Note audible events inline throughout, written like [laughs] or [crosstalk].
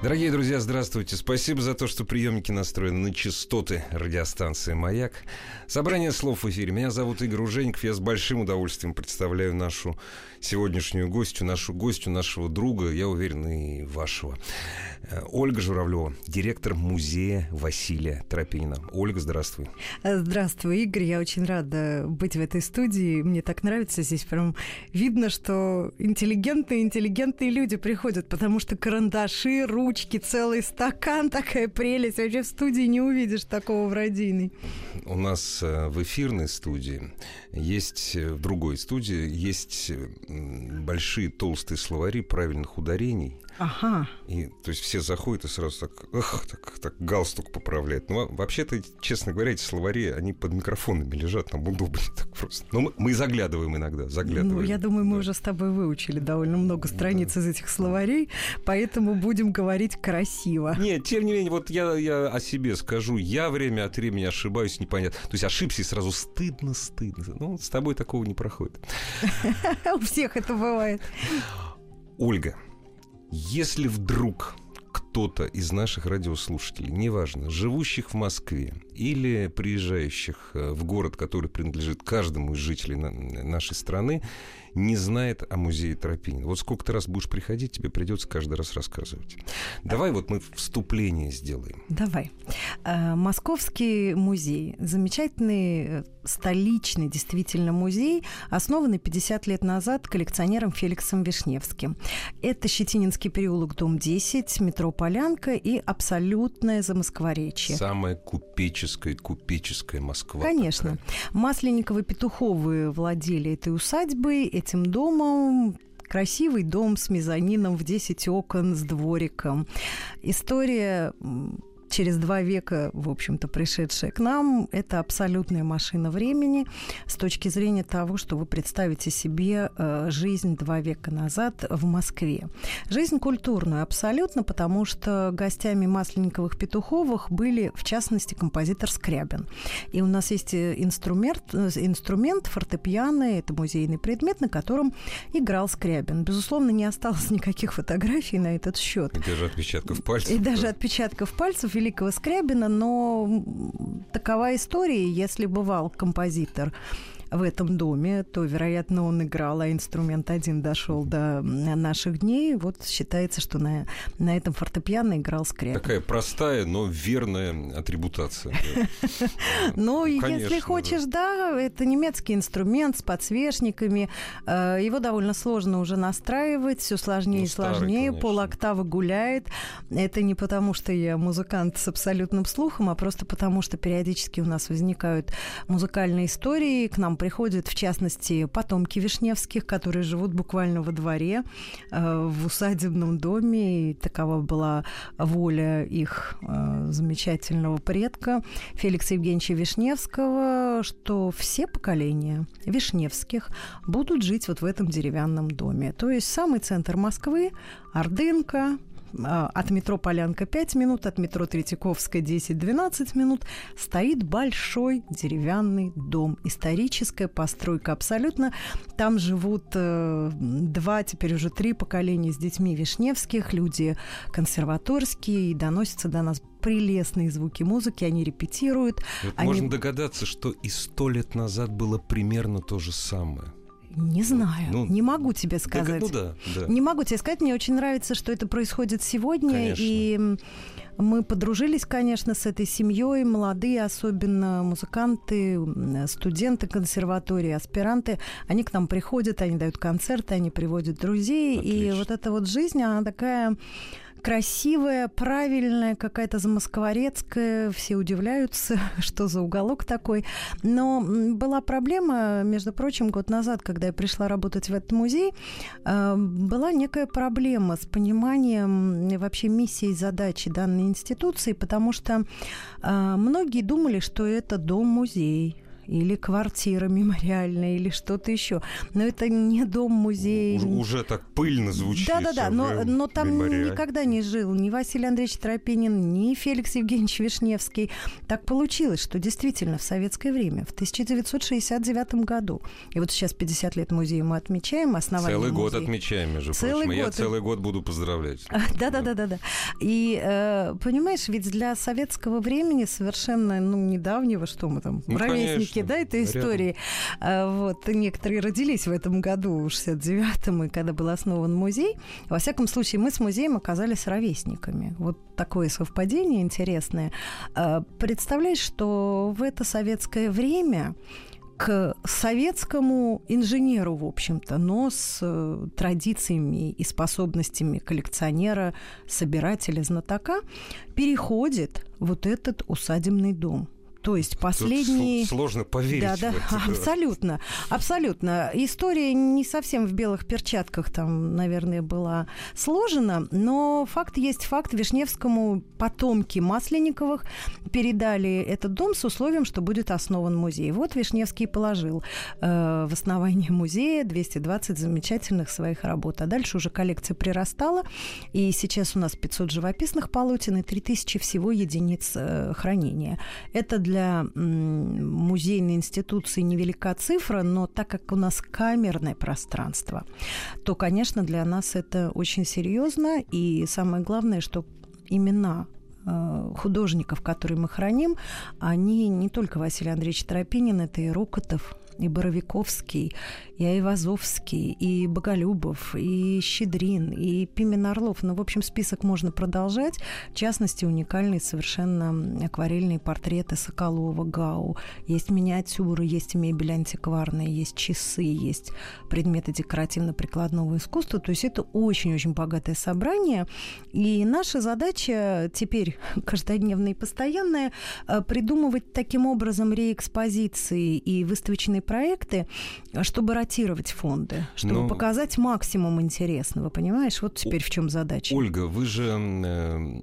Дорогие друзья, здравствуйте. Спасибо за то, что приемники настроены на частоты радиостанции «Маяк». Собрание слов в эфире. Меня зовут Игорь Ужеников. Я с большим удовольствием представляю нашу сегодняшнюю гостью, нашу гостью, нашего друга, я уверен, и вашего. Э, Ольга Журавлева, директор музея Василия Тропинина. Ольга, здравствуй. Здравствуй, Игорь. Я очень рада быть в этой студии. Мне так нравится здесь. Прям видно, что интеллигентные, интеллигентные люди приходят, потому что карандаши, ручки, целый стакан, [laughs] такая прелесть. Вообще в студии не увидишь такого в родийной. У нас э, в эфирной студии есть, э, в другой студии есть большие толстые словари правильных ударений. Ага. И, то есть все заходят и сразу так, эх, так, так галстук поправляют. Ну, вообще-то, честно говоря, эти словари, они под микрофонами лежат, нам удобно [laughs] так просто. Но мы, мы заглядываем иногда, заглядываем. Ну, я думаю, мы да. уже с тобой выучили довольно много страниц да. из этих словарей, поэтому будем говорить красиво. Нет, тем не менее, вот я, я о себе скажу, я время от времени ошибаюсь, непонятно. То есть ошибся и сразу стыдно, стыдно. Ну, с тобой такого не проходит. [laughs] У всех это бывает. Ольга, если вдруг кто-то из наших радиослушателей, неважно, живущих в Москве или приезжающих э, в город, который принадлежит каждому из жителей нашей страны, не знает о музее Тропинина. Вот сколько ты раз будешь приходить, тебе придется каждый раз рассказывать. Давай вот мы вступление сделаем. Давай. Э, Московский музей. Замечательный э, столичный действительно музей, основанный 50 лет назад коллекционером Феликсом Вишневским. Это Щетининский переулок, дом 10, метро Полянка и абсолютное замоскворечье. Самая купеческая, купеческая Москва. Конечно. Такая. Масленниковы Петуховы владели этой усадьбой, этим домом, красивый дом с мезонином в 10 окон с двориком. История через два века, в общем-то, пришедшая к нам, это абсолютная машина времени с точки зрения того, что вы представите себе э, жизнь два века назад в Москве. Жизнь культурную абсолютно, потому что гостями Масленниковых Петуховых были, в частности, композитор Скрябин. И у нас есть инструмент, инструмент фортепиано, это музейный предмет, на котором играл Скрябин. Безусловно, не осталось [laughs] никаких фотографий на этот счет. И даже отпечатков пальцев. И даже отпечатков пальцев великого Скрябина, но такова история, если бывал композитор в этом доме, то, вероятно, он играл, а инструмент один дошел до наших дней. Вот считается, что на, на этом фортепиано играл скрябин. Такая простая, но верная атрибутация. [laughs] Ну, если хочешь, да, это немецкий инструмент с подсвечниками. Э, его довольно сложно уже настраивать, все сложнее и ну, сложнее. Полоктавы гуляет. Это не потому, что я музыкант с абсолютным слухом, а просто потому, что периодически у нас возникают музыкальные истории, к нам приходят, в частности, потомки Вишневских, которые живут буквально во дворе, э, в усадебном доме. И такова была воля их э, замечательного предка Феликса Евгеньевича Вишневского, что все поколения Вишневских будут жить вот в этом деревянном доме. То есть самый центр Москвы, Ордынка, от метро Полянка 5 минут, от метро Третьяковская 10-12 минут стоит большой деревянный дом. Историческая постройка абсолютно. Там живут э, два, теперь уже три поколения с детьми Вишневских, люди консерваторские, и доносятся до нас прелестные звуки музыки, они репетируют. Вот они... Можно догадаться, что и сто лет назад было примерно то же самое. Не знаю, ну, не могу тебе сказать. Так, ну да, да. Не могу тебе сказать. Мне очень нравится, что это происходит сегодня. Конечно. И мы подружились, конечно, с этой семьей, молодые, особенно музыканты, студенты консерватории, аспиранты. Они к нам приходят, они дают концерты, они приводят друзей. Отлично. И вот эта вот жизнь, она такая красивая, правильная, какая-то замоскворецкая. Все удивляются, [laughs] что за уголок такой. Но была проблема, между прочим, год назад, когда я пришла работать в этот музей, э, была некая проблема с пониманием вообще миссии и задачи данной институции, потому что э, многие думали, что это дом-музей или квартира мемориальная, или что-то еще. Но это не дом-музей. Уже, уже так пыльно звучит. Да-да-да, но, но там мемориаль. никогда не жил ни Василий Андреевич Тропинин, ни Феликс Евгеньевич Вишневский. Так получилось, что действительно в советское время, в 1969 году, и вот сейчас 50 лет музея мы отмечаем, основание Целый музея. год отмечаем, между целый прочим. Год. Я целый год буду поздравлять. [laughs] Да-да-да-да. И, э, понимаешь, ведь для советского времени совершенно, ну, недавнего, что мы там, ну, ровесники, конечно, да, этой истории. А, вот, некоторые родились в этом году, в 69-м, и когда был основан музей. Во всяком случае, мы с музеем оказались ровесниками. Вот такое совпадение интересное. А, представляешь, что в это советское время к советскому инженеру, в общем-то, но с э, традициями и способностями коллекционера, собирателя, знатока, переходит вот этот усадебный дом – то есть последние... Тут сложно поверить. Да, [laughs] да, абсолютно, абсолютно. История не совсем в белых перчатках там, наверное, была сложена, но факт есть факт. Вишневскому потомки Масленниковых передали этот дом с условием, что будет основан музей. Вот Вишневский положил э, в основание музея 220 замечательных своих работ. А дальше уже коллекция прирастала, и сейчас у нас 500 живописных полотен и 3000 всего единиц э, хранения. Это для музейной институции невелика цифра, но так как у нас камерное пространство, то, конечно, для нас это очень серьезно. И самое главное, что имена э, художников, которые мы храним, они не только Василий Андреевич Тропинин, это и Рокотов, и Боровиковский, и Айвазовский, и Боголюбов, и Щедрин, и Пимен Орлов. Ну, в общем, список можно продолжать. В частности, уникальные совершенно акварельные портреты Соколова, Гау. Есть миниатюры, есть мебель антикварная, есть часы, есть предметы декоративно-прикладного искусства. То есть это очень-очень богатое собрание. И наша задача теперь [laughs] каждодневная и постоянная придумывать таким образом реэкспозиции и выставочные проекты, чтобы ротировать фонды, чтобы Но... Ну, показать максимум интересного, понимаешь? Вот теперь в чем задача. Ольга, вы же э,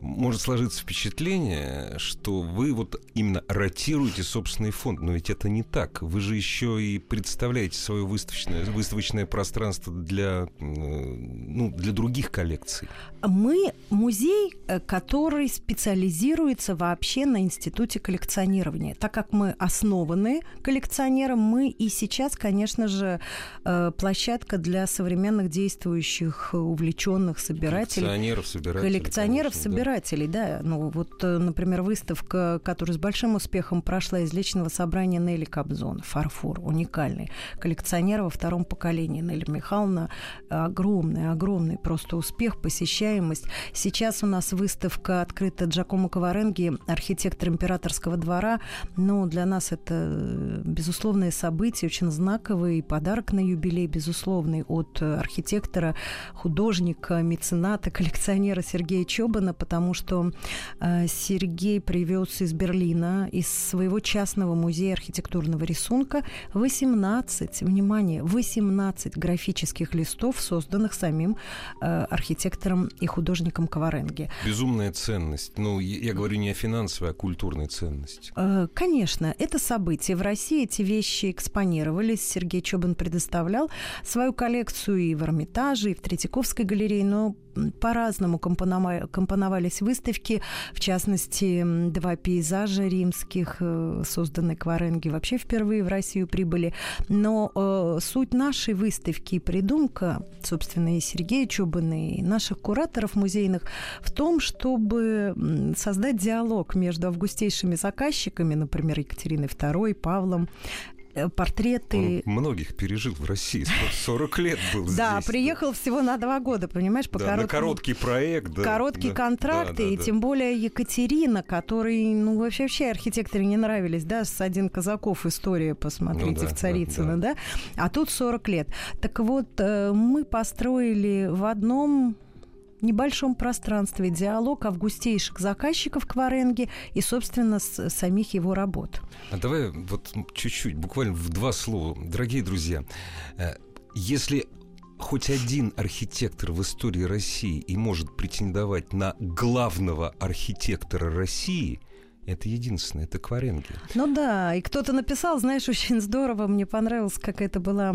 может сложиться впечатление, что вы вот именно ротируете собственный фонд, но ведь это не так. Вы же еще и представляете свое выставочное, выставочное пространство для, э, ну, для других коллекций. Мы музей, э, который специализируется вообще на институте коллекционирования. Так как мы основаны коллекционированием, коллекционером мы и сейчас, конечно же, э, площадка для современных действующих, увлеченных собирателей. Коллекционеров, собирателей. Коллекционеров, конечно, собирателей, да. да. Ну, вот, э, например, выставка, которая с большим успехом прошла из личного собрания Нелли Кобзон, «Фарфор», уникальный. Коллекционер во втором поколении. Нелли Михайловна огромный, огромный просто успех, посещаемость. Сейчас у нас выставка открыта Джакомо Каваренги, архитектор императорского двора. Ну, для нас это, безусловно, безусловное событие, очень знаковый подарок на юбилей, безусловный, от архитектора, художника, мецената, [laughs] коллекционера Сергея Чобана, потому что э, Сергей привез из Берлина, из своего частного музея архитектурного рисунка 18, внимание, 18 графических листов, созданных самим э, архитектором и художником Коваренги. Безумная ценность. Ну, я говорю не о финансовой, а культурной ценности. Э, конечно, это событие. В России эти вещи экспонировались. Сергей Чобан предоставлял свою коллекцию и в Эрмитаже, и в Третьяковской галерее, но по-разному компоновались выставки, в частности, два пейзажа римских, э, созданные Кваренги, вообще впервые в Россию прибыли. Но э, суть нашей выставки и придумка, собственно, и Сергея Чубана, и наших кураторов музейных в том, чтобы создать диалог между августейшими заказчиками, например, Екатериной II, Павлом, портреты. Он многих пережил в России. 40 лет был здесь. Да, приехал всего на два года, понимаешь, по да, короткому... на короткий проект. Да, короткий да, контракт, да, да, и да. тем более Екатерина, которой, ну, вообще, вообще архитекторы не нравились, да, с один Казаков история, посмотрите, ну, да, в Царицыно, да, да. да, а тут 40 лет. Так вот, э, мы построили в одном небольшом пространстве диалог августейших заказчиков Кваренги и, собственно, с самих его работ. А давай вот чуть-чуть, буквально в два слова. Дорогие друзья, э, если хоть один архитектор в истории России и может претендовать на главного архитектора России, это единственное, это кваренги. Ну да, и кто-то написал, знаешь, [laughs] очень здорово, мне понравилась какая-то была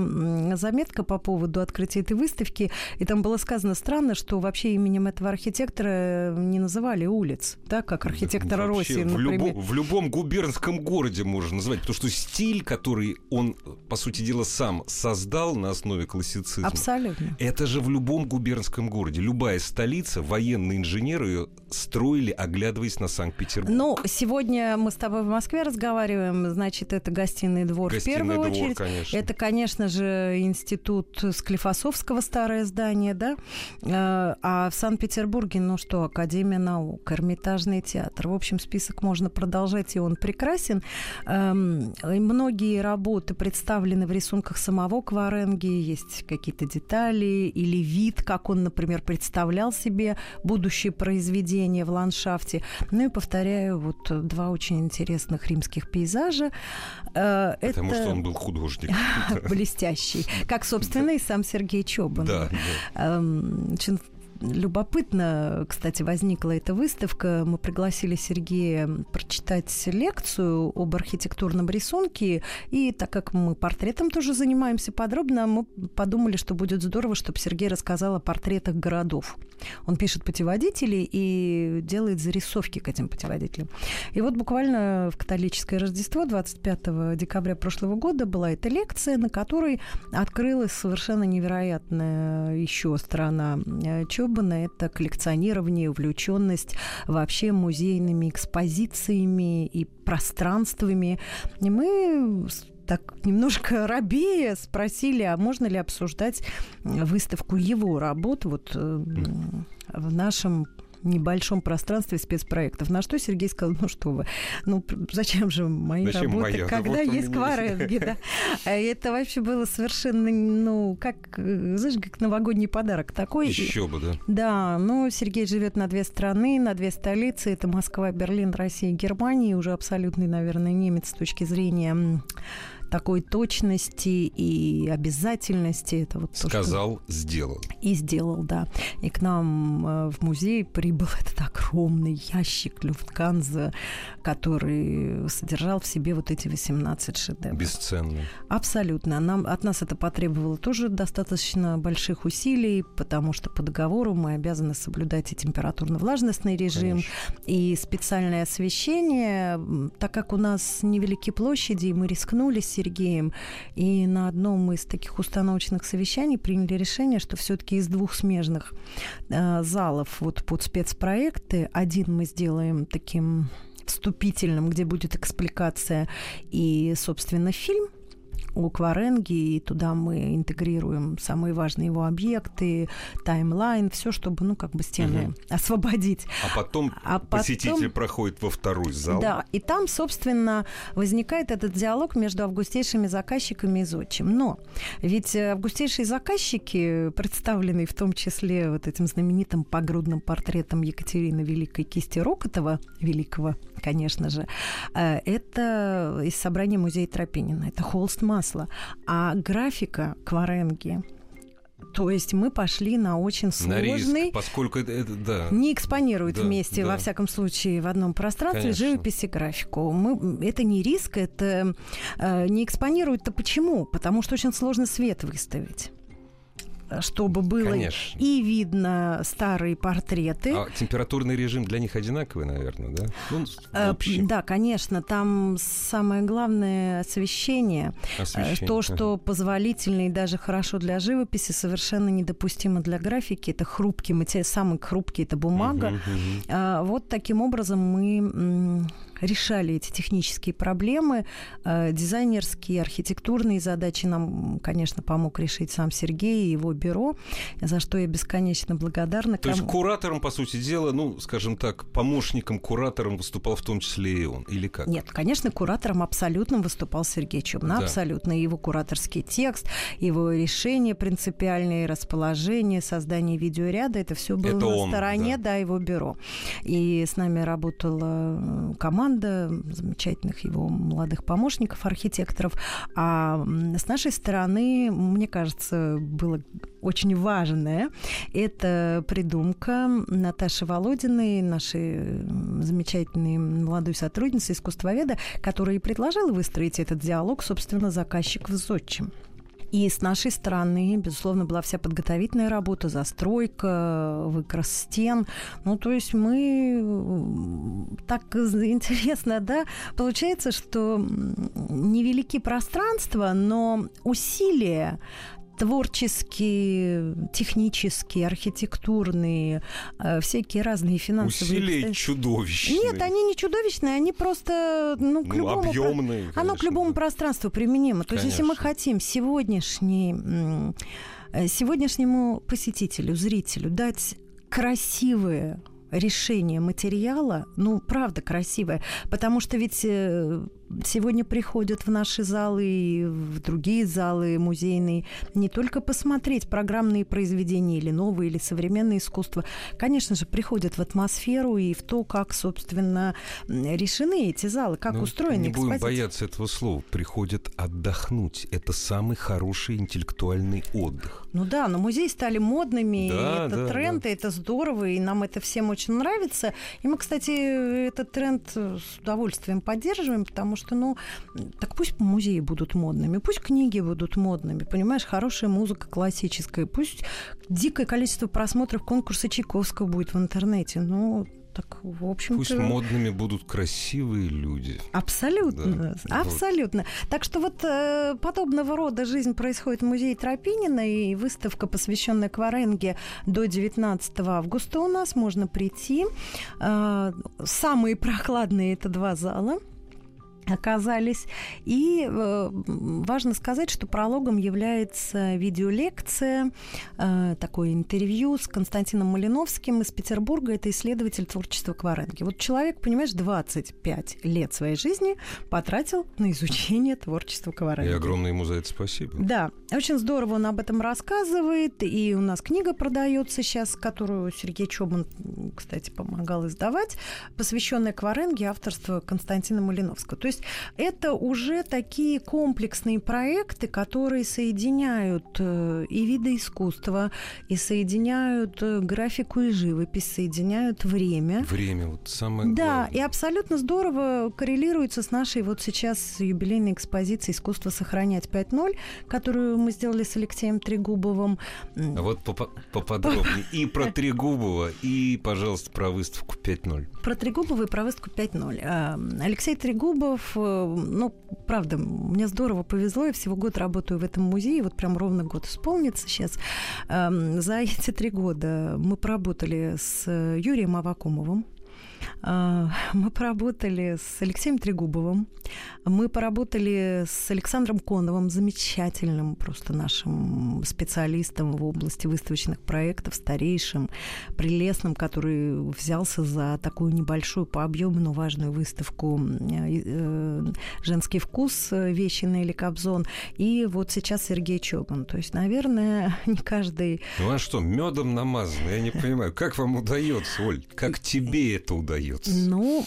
заметка по поводу открытия этой выставки, и там было сказано странно, что вообще именем этого архитектора не называли улиц, да, как архитектора России, в, любо, в любом губернском городе можно назвать, потому что стиль, который он, по сути дела, сам создал на основе классицизма. Абсолютно. Это же в любом губернском городе. Любая столица, военные инженеры ее строили, оглядываясь на Санкт-Петербург. Ну, Сегодня мы с тобой в Москве разговариваем, значит, это гостиный двор гостиный в первую двор, очередь. Конечно. Это, конечно же, институт Склифосовского старое здание, да. Э, а в Санкт-Петербурге, ну что, Академия наук, Эрмитажный театр. В общем, список можно продолжать, и он прекрасен. Эм, многие работы представлены в рисунках самого Кваренги, есть какие-то детали или вид, как он, например, представлял себе будущее произведение в ландшафте. Ну и повторяю, вот два очень интересных римских пейзажа. Э, Потому Это... что он был художник. [laughs] Блестящий. Как, собственно, и сам Сергей Чобан. Да. Любопытно, кстати, возникла эта выставка. Мы пригласили Сергея прочитать лекцию об архитектурном рисунке. И так как мы портретом тоже занимаемся подробно, мы подумали, что будет здорово, чтобы Сергей рассказал о портретах городов. Он пишет путеводители и делает зарисовки к этим путеводителям. И вот буквально в католическое Рождество 25 декабря прошлого года была эта лекция, на которой открылась совершенно невероятная еще сторона э, Чобана. Это коллекционирование, увлеченность вообще музейными экспозициями и пространствами. И мы так немножко [laughs] рабея спросили, а можно ли обсуждать выставку его работ вот э, в нашем небольшом пространстве спецпроектов. На что Сергей сказал, ну что вы, ну зачем же мои зачем работы, моя? когда вот есть кваренги, да? А это вообще было совершенно, ну, как, знаешь, как новогодний подарок такой. Еще бы, да? Да, ну, Сергей живет на две страны, на две столицы. Это Москва, Берлин, Россия, Германия. Уже абсолютный, наверное, немец с точки зрения такой точности и обязательности. Это вот Сказал, то, что... сделал. И сделал, да. И к нам э, в музей прибыл [laughs] этот огромный ящик Люфтганза, который содержал в себе вот эти 18 шедевров. Бесценно. Абсолютно. Нам, от нас это потребовало тоже достаточно больших усилий, потому что по договору мы обязаны соблюдать и температурно-влажностный режим, Конечно. и специальное освещение. Так как у нас невеликие площади, и мы рискнули Сергеем. И на одном из таких установочных совещаний приняли решение, что все-таки из двух смежных э, залов вот под спецпроекты один мы сделаем таким вступительным, где будет экспликация и, собственно, фильм у Кваренги, и туда мы интегрируем самые важные его объекты, таймлайн, все, чтобы, ну, как бы стены угу. освободить. А потом а посетитель потом, проходит во второй зал. Да, и там, собственно, возникает этот диалог между августейшими заказчиками и зодчим. Но ведь августейшие заказчики, представленные в том числе вот этим знаменитым погрудным портретом Екатерины Великой кисти Рокотова, великого, конечно же, э, это из собрания музея Тропинина. Это холст масла. А графика Кваренги то есть мы пошли на очень сложный... На риск, поскольку это, это да. Не экспонируют да, вместе, да. во всяком случае, в одном пространстве Конечно. живопись и графику. Мы, это не риск, это э, не экспонируют-то почему? Потому что очень сложно свет выставить чтобы было Конечно. и видно старые портреты. А температурный режим для них одинаковый, наверное, да? Ну, э, да, конечно. Там самое главное освещение. Э, освещение. То, что ага. позволительно и даже хорошо для живописи, совершенно недопустимо для графики. Это хрупкий материал, самый хрупкий это бумага. Угу, угу. Вот таким образом мы решали эти технические проблемы. Э, дизайнерские, архитектурные задачи нам, конечно, помог решить сам Сергей и его бюро, за что я бесконечно благодарна. То есть куратором, по сути дела, ну, скажем так, помощником куратором выступал в том числе и он, или как? Нет, конечно, куратором абсолютно выступал Сергей Чумна, да. абсолютно. Его кураторский текст, его решение принципиальные, расположение, создание видеоряда, это все было это на он, стороне, да. да, его бюро. И с нами работала команда команда замечательных его молодых помощников, архитекторов. А с нашей стороны, мне кажется, было очень важное. Это придумка Наташи Володиной, нашей замечательной молодой сотрудницы, искусствоведа, которая и предложила выстроить этот диалог, собственно, заказчик в Зодчем. И с нашей стороны, безусловно, была вся подготовительная работа, застройка, выкрас стен. Ну, то есть мы так интересно, да, получается, что невелики пространства, но усилия творческие, технические, архитектурные, э, всякие разные финансовые... Усилия чудовищные. Нет, они не чудовищные, они просто, ну, к ну, любому... Объемные, конечно, Оно к любому да. пространству применимо. То конечно. есть, если мы хотим сегодняшний, э, сегодняшнему посетителю, зрителю дать красивые решение материала, ну, правда, красивое, потому что ведь э, сегодня приходят в наши залы и в другие залы музейные не только посмотреть программные произведения или новые, или современное искусство. Конечно же, приходят в атмосферу и в то, как, собственно, решены эти залы, как ну, устроены Не будем бояться этого слова. Приходят отдохнуть. Это самый хороший интеллектуальный отдых. Ну да, но музеи стали модными, да, и это да, тренд, да. и это здорово, и нам это всем очень нравится. И мы, кстати, этот тренд с удовольствием поддерживаем, потому потому что, ну, так пусть музеи будут модными, пусть книги будут модными, понимаешь, хорошая музыка классическая, пусть дикое количество просмотров конкурса Чайковского будет в интернете, ну, так, в общем Пусть модными будут красивые люди. Абсолютно, да, абсолютно. Вот. Так что вот э, подобного рода жизнь происходит в музее Тропинина, и выставка, посвященная Кваренге до 19 августа у нас, можно прийти. Э, самые прохладные это два зала оказались. И э, важно сказать, что прологом является видеолекция, э, такое интервью с Константином Малиновским из Петербурга. Это исследователь творчества Кваренги. Вот человек, понимаешь, 25 лет своей жизни потратил на изучение творчества Кваренги. И огромное ему за это спасибо. Да, очень здорово он об этом рассказывает. И у нас книга продается сейчас, которую Сергей Чобан, кстати, помогал издавать, посвященная Кваренге авторства Константина Малиновского. То есть есть это уже такие комплексные проекты, которые соединяют э, и виды искусства, и соединяют э, графику и живопись, соединяют время. Время, вот самое Да, главное. и абсолютно здорово коррелируется с нашей вот сейчас юбилейной экспозицией «Искусство сохранять 5.0», которую мы сделали с Алексеем Трегубовым. А вот поподробнее и про Трегубова, и, пожалуйста, про выставку 5.0. Про Трегубова и про выставку 5.0. А, Алексей Трегубов Э, ну, правда, мне здорово повезло, я всего год работаю в этом музее, вот прям ровно год исполнится сейчас. Эм, за эти три года мы поработали с Юрием Авакумовым, [laughs] мы поработали с Алексеем Трегубовым, мы поработали с Александром Коновым, замечательным просто нашим специалистом в области выставочных проектов, старейшим, прелестным, который взялся за такую небольшую по объему, но важную выставку э, «Женский вкус» вещи Нелли Кобзон. И вот сейчас Сергей Чоган. То есть, наверное, [laughs] не каждый... Ну а что, медом намазано? Я не понимаю, как вам удается, Оль? Как тебе это удается? Удается? Ну,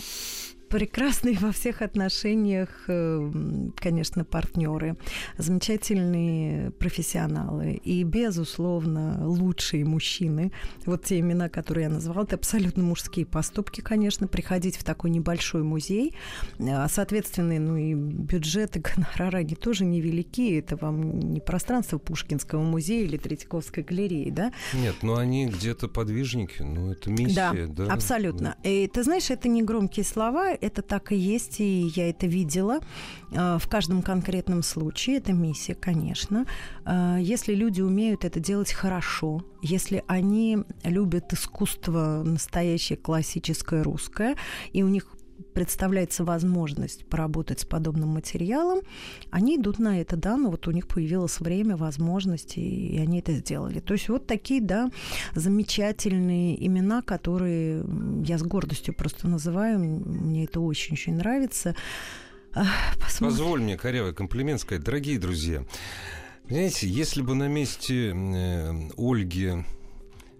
прекрасные во всех отношениях, э, конечно, партнеры, замечательные профессионалы и, безусловно, лучшие мужчины. Вот те имена, которые я назвала, это абсолютно мужские поступки, конечно, приходить в такой небольшой музей, а, соответственно, ну и бюджеты, [laughs] гонорары, они тоже невелики, это вам не пространство Пушкинского музея или Третьяковской галереи, да? Нет, но они где-то подвижники, ну это миссия, да? да? абсолютно. Да. И ты знаешь, это не громкие слова, это так и есть, и я это видела а, в каждом конкретном случае. Это миссия, конечно. А, если люди умеют это делать хорошо, если они любят искусство настоящее, классическое, русское, и у них представляется возможность поработать с подобным материалом, они идут на это, да, но вот у них появилось время, возможности, и они это сделали. То есть вот такие, да, замечательные имена, которые я с гордостью просто называю, мне это очень-очень нравится. Посмотрим. Позволь мне, корявый комплимент сказать, дорогие друзья, знаете, если бы на месте э, Ольги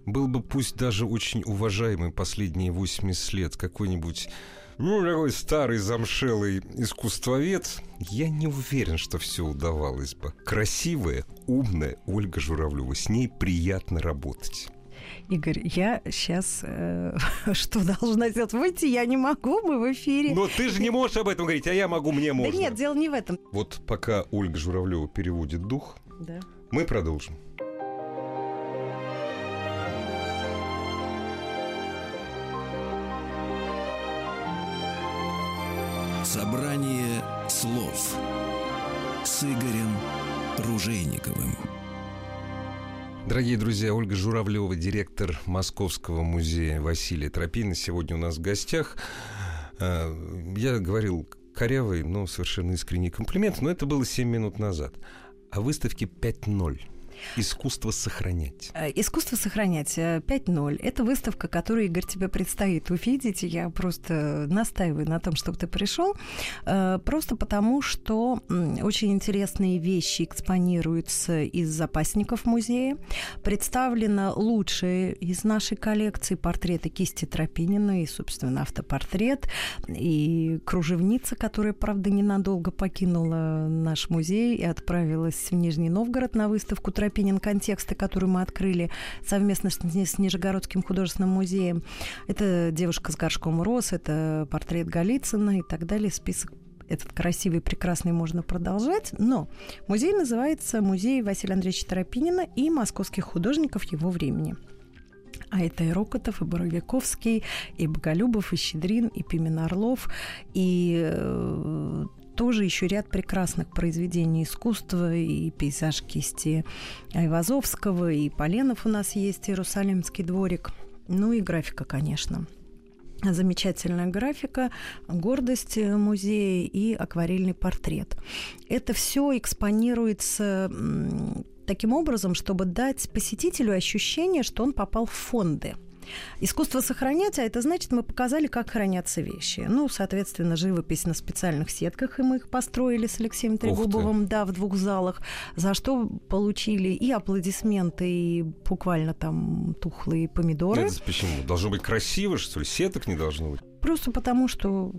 был бы пусть даже очень уважаемый последние 80 лет какой-нибудь ну, такой старый замшелый искусствовед, я не уверен, что все удавалось бы. Красивая, умная Ольга Журавлева, с ней приятно работать. Игорь, я сейчас э, [laughs] что должна сделать? Выйти я не могу, мы в эфире. Но ты же не можешь об этом говорить, а я могу, мне можно. Да нет, дело не в этом. Вот пока Ольга Журавлева переводит дух, да. мы продолжим. Собрание слов с Игорем Ружейниковым. Дорогие друзья, Ольга Журавлева, директор Московского музея Василия Тропина, сегодня у нас в гостях. А, я говорил корявый, но совершенно искренний комплимент, но это было 7 минут назад. О выставке 5.0. Искусство сохранять. Э, искусство сохранять 5.0. Э, Это выставка, которую, Игорь, тебе предстоит увидеть. Я просто настаиваю на том, чтобы ты пришел. Э, просто потому, что очень интересные вещи экспонируются из запасников музея. Представлено лучшее из нашей коллекции портреты кисти Тропинина и, собственно, автопортрет и кружевница, которая, правда, ненадолго покинула наш музей и отправилась в Нижний Новгород на выставку Тропинина Тропинин контексты, которые мы открыли совместно с, с Нижегородским художественным музеем. Это девушка с горшком роз, это портрет Голицына и так далее. Список этот красивый, прекрасный можно продолжать. Но музей называется «Музей Василия Андреевича Тропинина и московских художников его времени». А это и Рокотов, и Боровиковский, и Боголюбов, и Щедрин, и Пимен Орлов, и э, тоже еще ряд прекрасных произведений искусства. И пейзаж кисти Айвазовского, и Поленов у нас есть, Иерусалимский дворик, ну и графика, конечно. Замечательная графика, гордость музея и акварельный портрет. Это все экспонируется таким образом, чтобы дать посетителю ощущение, что он попал в фонды – Искусство сохранять, а это значит, мы показали, как хранятся вещи. Ну, соответственно, живопись на специальных сетках, и мы их построили с Алексеем Трегубовым, да, в двух залах, за что получили и аплодисменты, и буквально там тухлые помидоры. Это почему? Должно быть красиво, что ли? Сеток не должно быть? Просто потому, что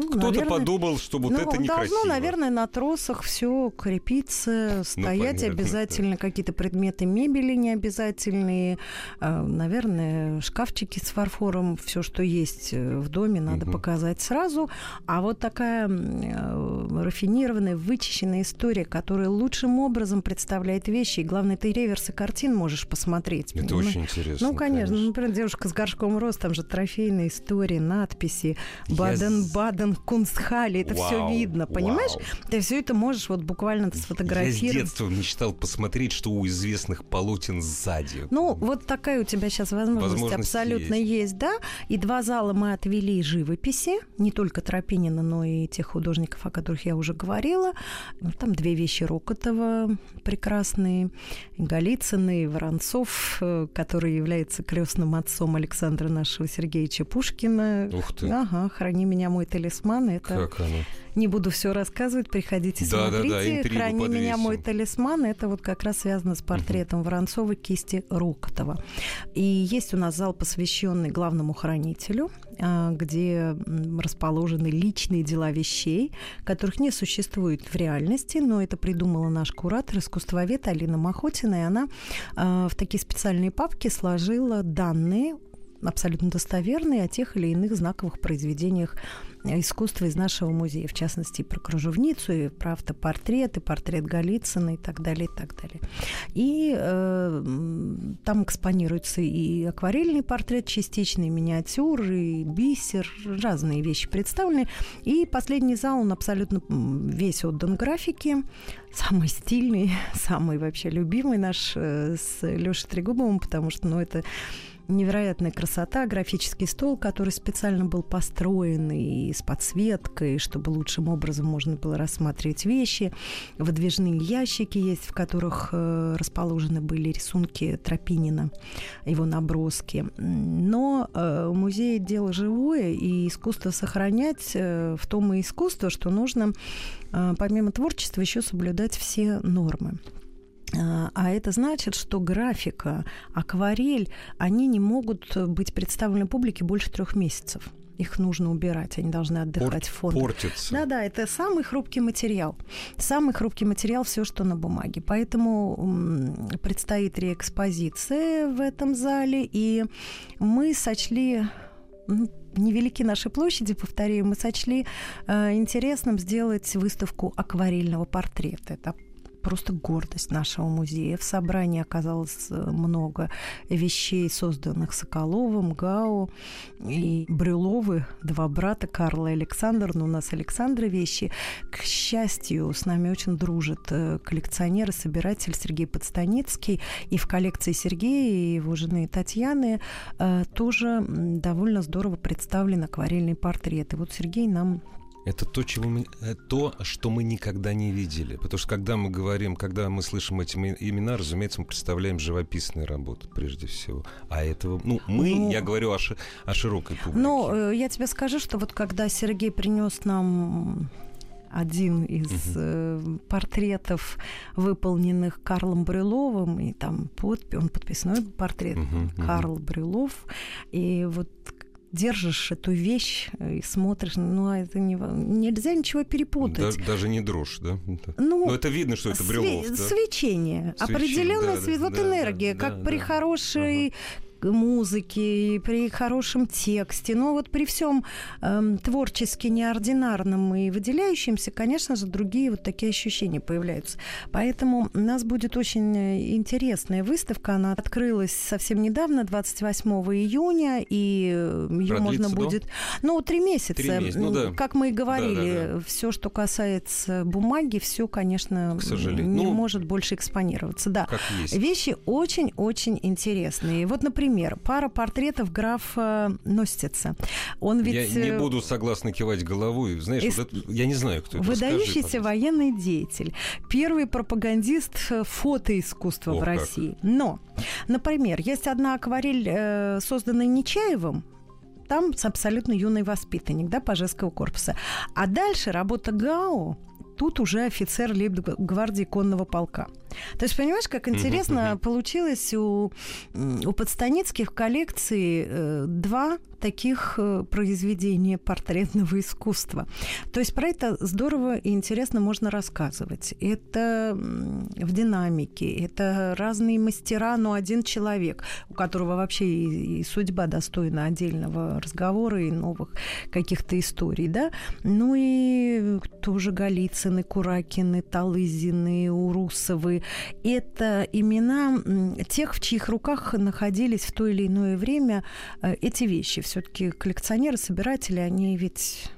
ну, Кто-то подумал, что вот ну, это некрасиво. Должно, наверное, на тросах все крепиться, ну, стоять ну, обязательно, какие-то предметы мебели не обязательные, а, наверное, шкафчики с фарфором, все, что есть э, в доме, надо угу. показать сразу. А вот такая э, рафинированная, вычищенная история, которая лучшим образом представляет вещи, и главное, ты реверсы картин можешь посмотреть. Это понимаешь? очень интересно. Ну, конечно. конечно. Например, девушка с горшком роз, там же трофейная история, надписи, Баден-Баден, Лондон, Кунстхале, это все видно, понимаешь? Вау. Ты все это можешь вот буквально сфотографировать. Я с детства мечтал посмотреть, что у известных полотен сзади. Ну, вот такая у тебя сейчас возможность, возможность абсолютно есть. есть, да. И два зала мы отвели живописи, не только Тропинина, но и тех художников, о которых я уже говорила. Ну, там две вещи Рокотова прекрасные, Голицыны, Воронцов, э, который является крестным отцом Александра нашего Сергеевича Пушкина. Ух ты. Ага, храни меня мой талисман талисман. Это... Как оно? Не буду все рассказывать, приходите, да, смотрите. Да, да, Храни меня мой талисман. Это вот как раз связано с портретом угу. Воронцова кисти Рокотова. И есть у нас зал, посвященный главному хранителю, а, где расположены личные дела вещей, которых не существует в реальности, но это придумала наш куратор, искусствовед Алина Махотина, и она а, в такие специальные папки сложила данные абсолютно достоверные о тех или иных знаковых произведениях искусства из нашего музея, в частности, про кружевницу, и про автопортрет, и портрет Голицына, и так далее, и так далее. И э, там экспонируется и акварельный портрет частичный, миниатюры, и бисер, разные вещи представлены. И последний зал, он абсолютно весь отдан графике, самый стильный, [laughs] самый вообще любимый наш э, с Лешей Трегубовым, потому что, ну, это невероятная красота, графический стол, который специально был построен и с подсветкой, чтобы лучшим образом можно было рассматривать вещи. Выдвижные ящики есть, в которых э, расположены были рисунки Тропинина, его наброски. Но э, музей – дело живое, и искусство сохранять э, в том и искусство, что нужно помимо творчества еще соблюдать все нормы. А, а это значит, что графика, акварель, они не могут быть представлены публике больше трех месяцев. их нужно убирать, они должны отдыхать Порт, в фондах. Портится. Да-да, это самый хрупкий материал. Самый хрупкий материал все, что на бумаге. Поэтому предстоит реэкспозиция в этом зале, и мы сочли невелики наши площади, повторяю, мы сочли э, интересным сделать выставку акварельного портрета. Это просто гордость нашего музея. В собрании оказалось э, много вещей, созданных Соколовым, Гау и Брюловы, два брата, Карла и Александр. Но у нас Александра вещи. К счастью, с нами очень дружит э, коллекционер и собиратель Сергей Подстаницкий. И в коллекции Сергея и его жены Татьяны э, тоже довольно здорово представлены акварельные портреты. Вот Сергей нам это то, чего мы, э, то, что мы никогда не видели. Потому что когда мы говорим, когда мы слышим эти имена, разумеется, мы представляем живописные работы прежде всего. А этого, ну, мы, ну, я говорю о, ши, о широкой публике. Ну, э, я тебе скажу, что вот когда Сергей принес нам один из угу. портретов, выполненных Карлом Брюловым, и там подпись, он подписной портрет угу, Карл угу. Брюлов, и вот держишь эту вещь и смотришь, ну, а это не, нельзя ничего перепутать. Даже, даже не дрожь, да? Ну, Но это видно, что это брелов, све- да? Свечение. Свечение. Определенная да, свет... да, вот да, энергия, да, как да, при да. хорошей ага музыки, при хорошем тексте, но вот при всем э, творчески неординарном и выделяющемся, конечно же, другие вот такие ощущения появляются. Поэтому у нас будет очень э, интересная выставка. Она открылась совсем недавно, 28 июня, и э, ее можно будет... Ну, три месяца. Три месяца. Ну, да. Как мы и говорили, да, да, да. все, что касается бумаги, все, конечно, К сожалению. не ну, может больше экспонироваться. Да. Как есть. Вещи очень-очень интересные. Вот, например, пример. Пара портретов графа Ностица. Он ведь... Я не э, буду согласно кивать головой. Знаешь, Из... вот это, я не знаю, кто это. Выдающийся Скажи, военный деятель. Первый пропагандист э, фотоискусства О, в России. Как. Но, например, есть одна акварель, э, созданная Нечаевым, там абсолютно юный воспитанник, да, Пажеского корпуса. А дальше работа Гао, тут уже офицер лейб-гвардии конного полка. То есть, понимаешь, как интересно получилось у, у подстаницких в коллекции э, два таких э, произведения портретного искусства. То есть про это здорово и интересно можно рассказывать. Это в динамике, это разные мастера, но один человек, у которого вообще и, и судьба достойна отдельного разговора и новых каких-то историй, да. Ну и тоже Голицыны, Куракины, Талызины, Урусовы, это имена тех, в чьих руках находились в то или иное время э, эти вещи. Все-таки коллекционеры, собиратели, они ведь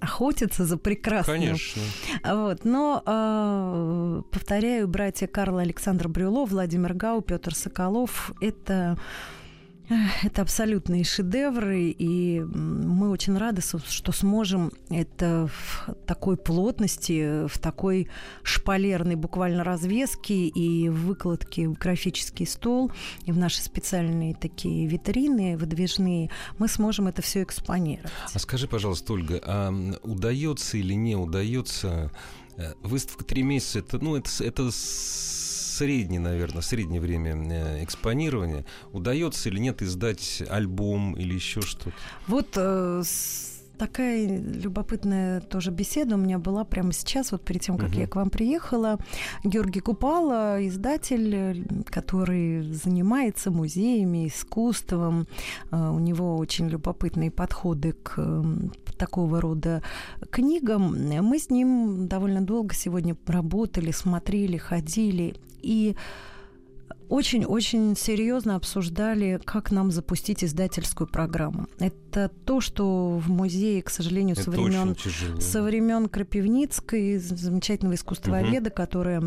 охотятся за прекрасным. Конечно. Вот. Но, э, повторяю, братья Карла Александр Брюлов, Владимир Гау, Петр Соколов – это это абсолютные шедевры, и мы очень рады, что сможем это в такой плотности, в такой шпалерной буквально развеске и выкладке в графический стол, и в наши специальные такие витрины выдвижные, мы сможем это все экспонировать. А скажи, пожалуйста, Ольга, а удается или не удается э, выставка три месяца? Это, ну, это, это среднее, наверное, среднее время э, экспонирования. Удается или нет издать альбом или еще что-то? Вот э, такая любопытная тоже беседа у меня была прямо сейчас, вот перед тем, как угу. я к вам приехала. Георгий Купала, издатель, который занимается музеями, искусством. Э, у него очень любопытные подходы к такого рода книгам. Мы с ним довольно долго сегодня работали, смотрели, ходили. И очень-очень серьезно обсуждали, как нам запустить издательскую программу. Это то, что в музее, к сожалению, со времен, со времен Крапивницкой, замечательного искусствоведа, угу. которая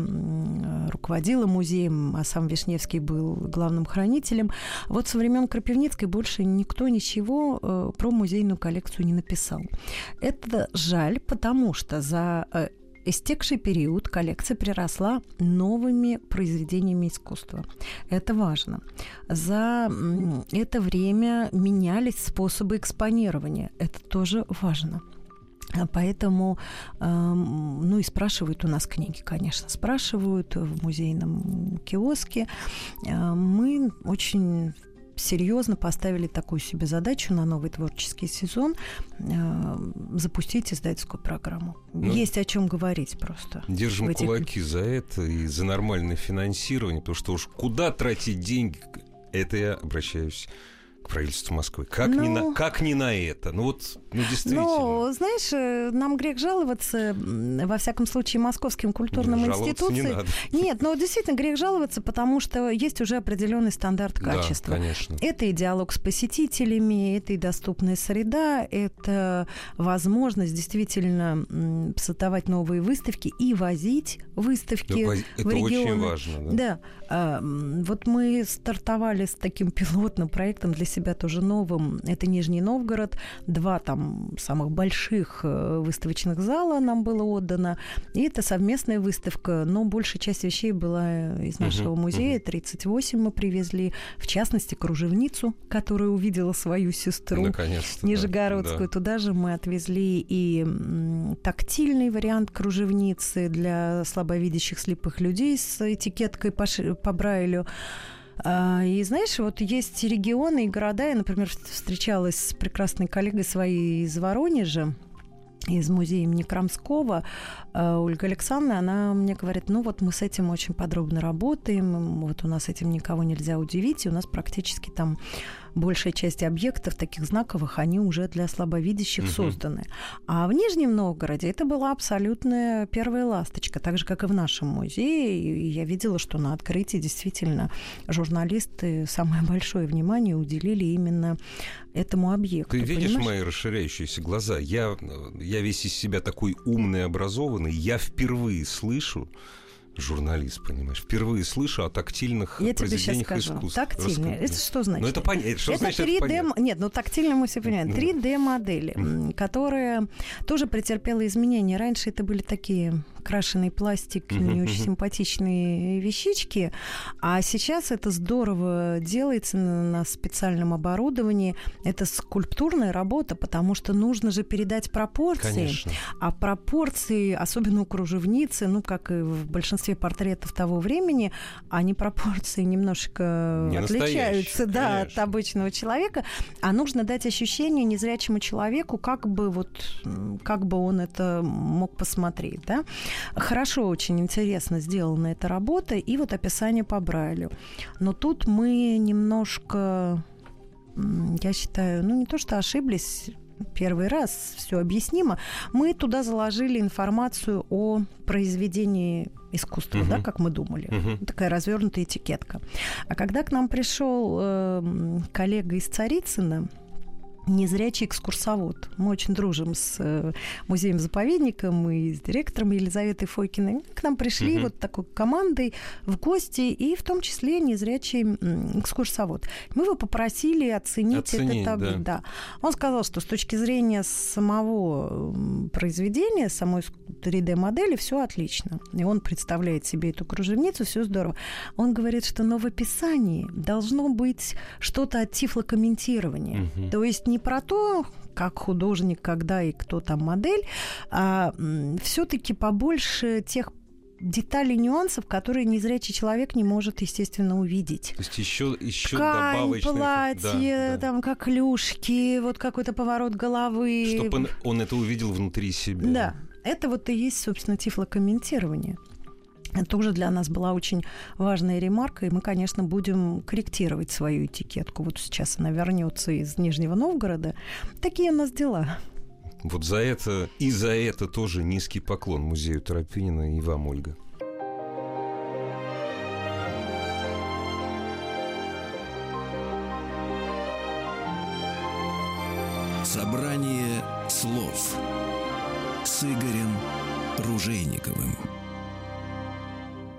руководила музеем, а сам Вишневский был главным хранителем. Вот со времен Крапивницкой больше никто ничего э, про музейную коллекцию не написал. Это жаль, потому что за э, истекший период коллекция приросла новыми произведениями искусства. Это важно. За это время менялись способы экспонирования. Это тоже важно. Поэтому, ну и спрашивают у нас книги, конечно, спрашивают в музейном киоске. Мы очень серьезно поставили такую себе задачу на новый творческий сезон э, запустить издательскую программу. Ну, Есть о чем говорить просто. Держим этих... кулаки за это и за нормальное финансирование, потому что уж куда тратить деньги, это я обращаюсь правительству Москвы. Как, ну, не на, как не на это? Ну вот, ну действительно. Ну, знаешь, э, нам грех жаловаться, во всяком случае, московским культурным институциям. Не надо. [laughs] Нет, но действительно грех жаловаться, потому что есть уже определенный стандарт качества. Да, конечно. Это и диалог с посетителями, это и доступная среда, это возможность действительно создавать новые выставки и возить выставки это в регионы. очень важно. Да. да. А, вот мы стартовали с таким [laughs] пилотным проектом для себя тоже новым. Это Нижний Новгород. Два там самых больших э, выставочных зала нам было отдано. И это совместная выставка, но большая часть вещей была из нашего музея. 38 мы привезли. В частности, кружевницу, которая увидела свою сестру. Нижегородскую. Да. Туда же мы отвезли и тактильный вариант кружевницы для слабовидящих слепых людей с этикеткой по Брайлю. А, и знаешь, вот есть регионы и города. Я, например, встречалась с прекрасной коллегой своей из Воронежа, из музея имени Крамского, а, Ольга Александровна, она мне говорит, ну вот мы с этим очень подробно работаем, вот у нас этим никого нельзя удивить, и у нас практически там большая часть объектов таких знаковых, они уже для слабовидящих угу. созданы. А в Нижнем Новгороде это была абсолютная первая ласточка, так же, как и в нашем музее. И я видела, что на открытии действительно журналисты самое большое внимание уделили именно этому объекту. Ты видишь понимаешь? мои расширяющиеся глаза? Я, я весь из себя такой умный, образованный. Я впервые слышу журналист, понимаешь. Впервые слышу о тактильных Я произведениях тебе сейчас скажу. искусства. Тактильные. Это что значит? Ну, это понятно. Что это значит 3D... это понятно? Нет, ну тактильно мы все понимаем. 3D-модели, которые тоже претерпела изменения. Раньше это были такие крашеный пластик, не очень симпатичные вещички. А сейчас это здорово делается на специальном оборудовании. Это скульптурная работа, потому что нужно же передать пропорции. Конечно. А пропорции, особенно у кружевницы, ну, как и в большинстве портретов того времени, они пропорции немножко не отличаются да, от обычного человека. А нужно дать ощущение незрячему человеку, как бы вот как бы он это мог посмотреть, да? Хорошо, очень интересно сделана эта работа, и вот описание по Брайлю. Но тут мы немножко, я считаю, ну не то что ошиблись, первый раз, все объяснимо, мы туда заложили информацию о произведении искусства, uh-huh. да, как мы думали. Uh-huh. Такая развернутая этикетка. А когда к нам пришел э, коллега из Царицына, незрячий экскурсовод. Мы очень дружим с э, музеем-заповедником и с директором Елизаветой Фойкиной. К нам пришли угу. вот такой командой в гости, и в том числе незрячий экскурсовод. Мы его попросили оценить, оценить этот объект. Да. да. Он сказал, что с точки зрения самого произведения, самой 3D-модели, все отлично. И он представляет себе эту кружевницу, все здорово. Он говорит, что на в описании должно быть что-то от тифлокомментирования. Угу. То есть не про то, как художник, когда и кто там модель, а все-таки побольше тех деталей, нюансов, которые незрячий человек не может, естественно, увидеть. То есть еще, еще Ткань, добавочные... платье, да, там да. как клюшки, вот какой-то поворот головы. Чтобы он, он это увидел внутри себя. Да, это вот и есть, собственно, тифлокомментирование. Это тоже для нас была очень важная ремарка, и мы, конечно, будем корректировать свою этикетку. Вот сейчас она вернется из Нижнего Новгорода. Такие у нас дела. Вот за это и за это тоже низкий поклон музею Тропинина и вам, Ольга. Собрание слов с Игорем Ружейниковым.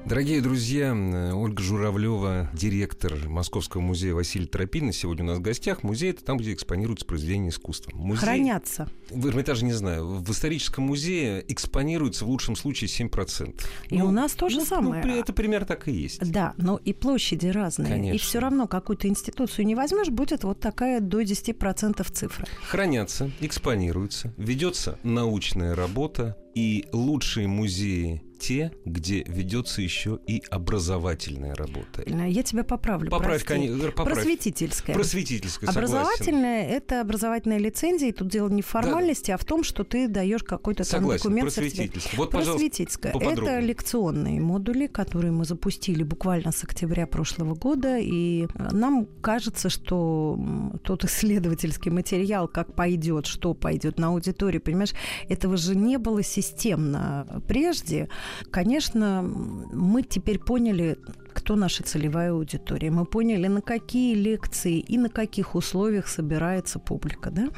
Дорогие друзья, Ольга Журавлева, директор Московского музея Василия Тропина, сегодня у нас в гостях. Музей – это там, где экспонируются произведения искусства. Музей... Хранятся. В Эрмитаже не знаю. В историческом музее экспонируется в лучшем случае 7%. И ну, у нас то же ну, самое. Ну, это пример так и есть. Да, но и площади разные. Конечно. И все равно какую-то институцию не возьмешь, будет вот такая до 10% цифра. Хранятся, экспонируются, ведется научная работа, и лучшие музеи те, где ведется еще и образовательная работа. Я тебя поправлю. Поправь, конечно. Поправь. Просветительская. Просветительская, Образовательная – это образовательная лицензия, и тут дело не в формальности, да. а в том, что ты даешь какой-то там согласен. документ. Просветительская. Вот, Просветительская. Это лекционные модули, которые мы запустили буквально с октября прошлого года, и нам кажется, что тот исследовательский материал, как пойдет, что пойдет на аудиторию, понимаешь, этого же не было системно прежде. Конечно, мы теперь поняли, кто наша целевая аудитория. Мы поняли, на какие лекции и на каких условиях собирается публика. Да?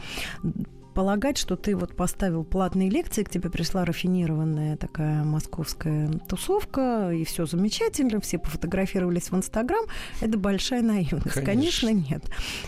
Полагать, что ты вот поставил платные лекции, к тебе пришла рафинированная такая московская тусовка, и все замечательно, все пофотографировались в Инстаграм, это большая наивность. Конечно. Конечно, нет.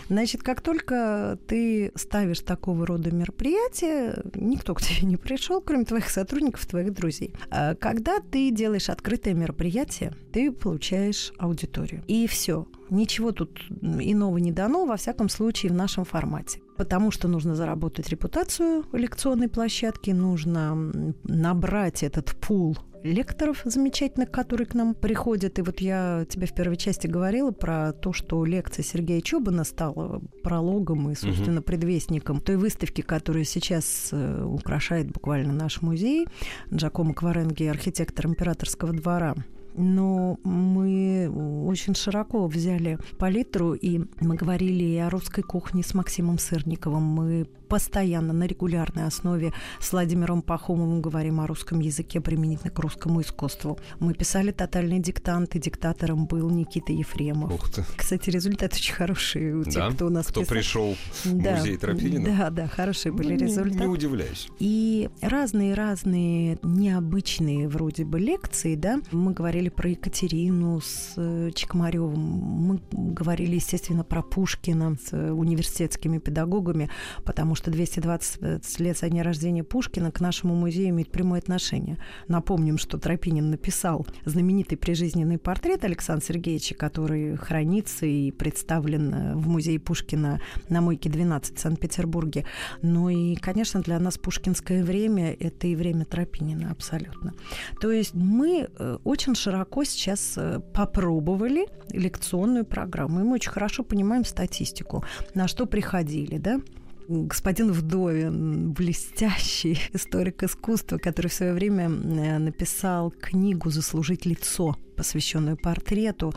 Значит, как только ты ставишь такого рода мероприятия, никто к тебе не пришел, кроме твоих сотрудников, твоих друзей. А когда ты делаешь открытое мероприятие, ты получаешь аудиторию. И все. Ничего тут иного не дано, во всяком случае, в нашем формате. Потому что нужно заработать репутацию лекционной площадки, нужно набрать этот пул лекторов замечательных, которые к нам приходят. И вот я тебе в первой части говорила про то, что лекция Сергея Чубана стала прологом и, собственно, предвестником той выставки, которая сейчас э, украшает буквально наш музей. Джакомо Кваренги, архитектор императорского двора но мы очень широко взяли палитру, и мы говорили и о русской кухне с Максимом Сырниковым, мы постоянно на регулярной основе с Владимиром Пахомовым говорим о русском языке применительно к русскому искусству. Мы писали тотальный диктант, и диктатором был Никита Ефремов. Ух ты. Кстати, результаты очень хорошие у тех, да? кто у нас Кто писал. пришел в да, музей Тропинина. Да, да, хорошие были ну, результаты. Не удивляюсь. И разные-разные необычные вроде бы лекции, да. Мы говорили про Екатерину с э, Чекмаревым, мы говорили, естественно, про Пушкина с университетскими педагогами, потому что 220 лет со дня рождения Пушкина к нашему музею имеет прямое отношение. Напомним, что Тропинин написал знаменитый прижизненный портрет Александра Сергеевича, который хранится и представлен э, в музее Пушкина на Мойке 12 в Санкт-Петербурге. Ну и, конечно, для нас пушкинское время – это и время Тропинина абсолютно. То есть мы э, очень широко сейчас э, попробовали лекционную программу, и мы очень хорошо понимаем статистику, на что приходили, да, господин Вдовин, блестящий историк искусства, который в свое время э, написал книгу «Заслужить лицо», посвященную портрету.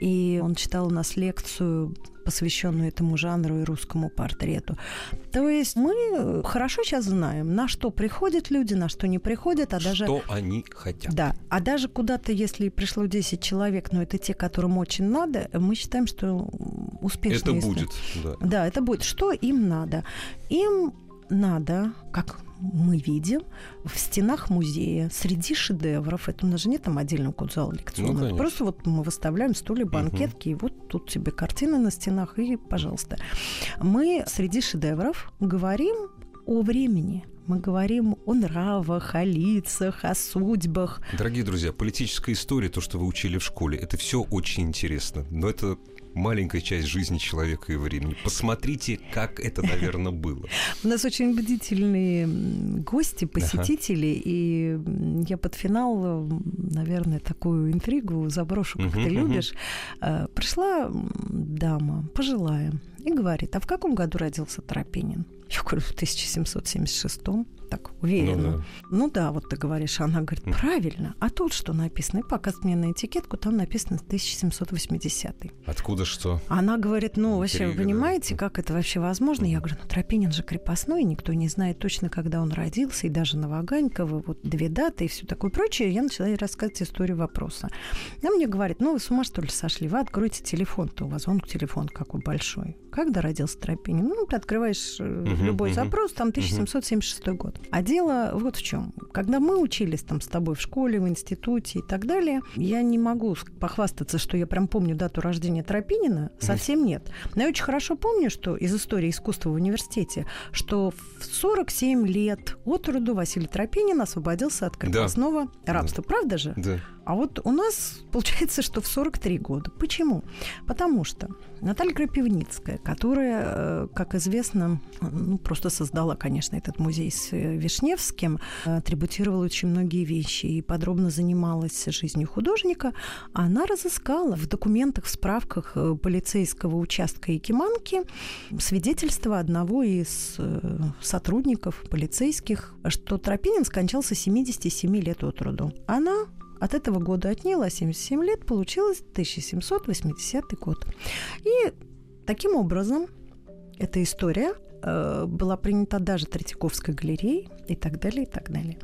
И он читал у нас лекцию посвященную этому жанру и русскому портрету. То есть мы хорошо сейчас знаем, на что приходят люди, на что не приходят, а даже... Что они хотят. Да, а даже куда-то, если пришло 10 человек, но это те, которым очень надо, мы считаем, что успешно. Это будет, да. Да, это будет. Что им надо? Им надо, как мы видим в стенах музея среди шедевров. Это у нас же нет там отдельного кодзала лекционного. Ну, Просто вот мы выставляем стулья, банкетки, угу. и вот тут тебе картины на стенах, и пожалуйста. Мы среди шедевров говорим о времени. Мы говорим о нравах, о лицах, о судьбах. Дорогие друзья, политическая история, то, что вы учили в школе, это все очень интересно. Но это маленькая часть жизни человека и времени. Посмотрите, как это, наверное, было. [laughs] У нас очень бдительные гости, посетители, и я под финал, наверное, такую интригу заброшу, как ты любишь. А, пришла дама, пожилая, и говорит, а в каком году родился Тропинин? Я говорю, в 1776-м так уверенно. Ну да. ну да, вот ты говоришь, она говорит, правильно. А тут что написано? И показывает мне на этикетку, там написано 1780 Откуда что? Она говорит, ну вообще, вы понимаете, как это вообще возможно? Я говорю, ну Тропинин же крепостной, никто не знает точно, когда он родился, и даже на Ваганьково, вот две даты и все такое прочее. Я начала ей рассказывать историю вопроса. Она мне говорит, ну вы с ума что ли сошли? Вы откройте телефон-то, у вас он телефон какой большой. Когда родился Тропинин? Ну, ты открываешь uh-huh, любой uh-huh, запрос, там 1776 uh-huh. год. А дело вот в чем. Когда мы учились там с тобой в школе, в институте и так далее, я не могу похвастаться, что я прям помню дату рождения Тропинина. Совсем нет. Но я очень хорошо помню, что из истории искусства в университете, что в 47 лет от роду Василий Тропинин освободился от крепостного да. рабства. Да. Правда же? Да. А вот у нас [laughs] получается, что в 43 года. Почему? Потому что Наталья Крапивницкая, которая, э, как известно, ну, просто создала, конечно, этот музей с э, Вишневским, атрибутировала очень многие вещи и подробно занималась жизнью художника, она разыскала в документах, в справках э, полицейского участка Якиманки свидетельство одного из сотрудников полицейских, что Тропинин скончался 77 лет от роду. Она от этого года отняла 77 лет, получилось 1780 год. И таким образом эта история э, была принята даже Третьяковской галереей и так далее, и так далее.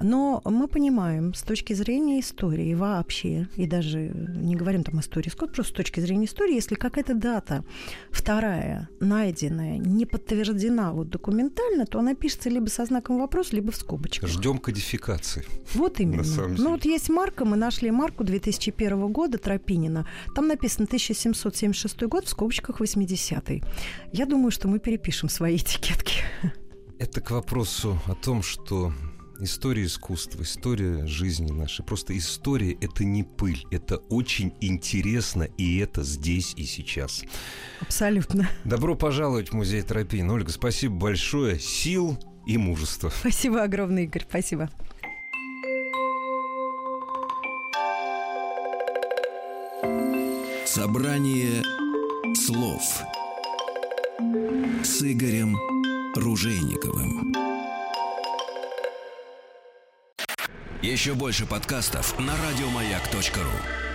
Но мы понимаем, с точки зрения истории вообще, и даже не говорим там истории скот, просто с точки зрения истории, если какая-то дата вторая, найденная, не подтверждена вот документально, то она пишется либо со знаком вопроса, либо в скобочках. Ждем кодификации. Вот именно. Ну вот есть марка, мы нашли марку 2001 года Тропинина. Там написано 1776 год, в скобочках 80-й. Я думаю, что мы перепишем свои этикетки. Это к вопросу о том, что история искусства, история жизни нашей, просто история — это не пыль, это очень интересно, и это здесь и сейчас. Абсолютно. Добро пожаловать в музей Тропин. Ольга, спасибо большое. Сил и мужества. Спасибо огромное, Игорь. Спасибо. Собрание слов с Игорем Ружейниковым. Еще больше подкастов на радиомаяк.ру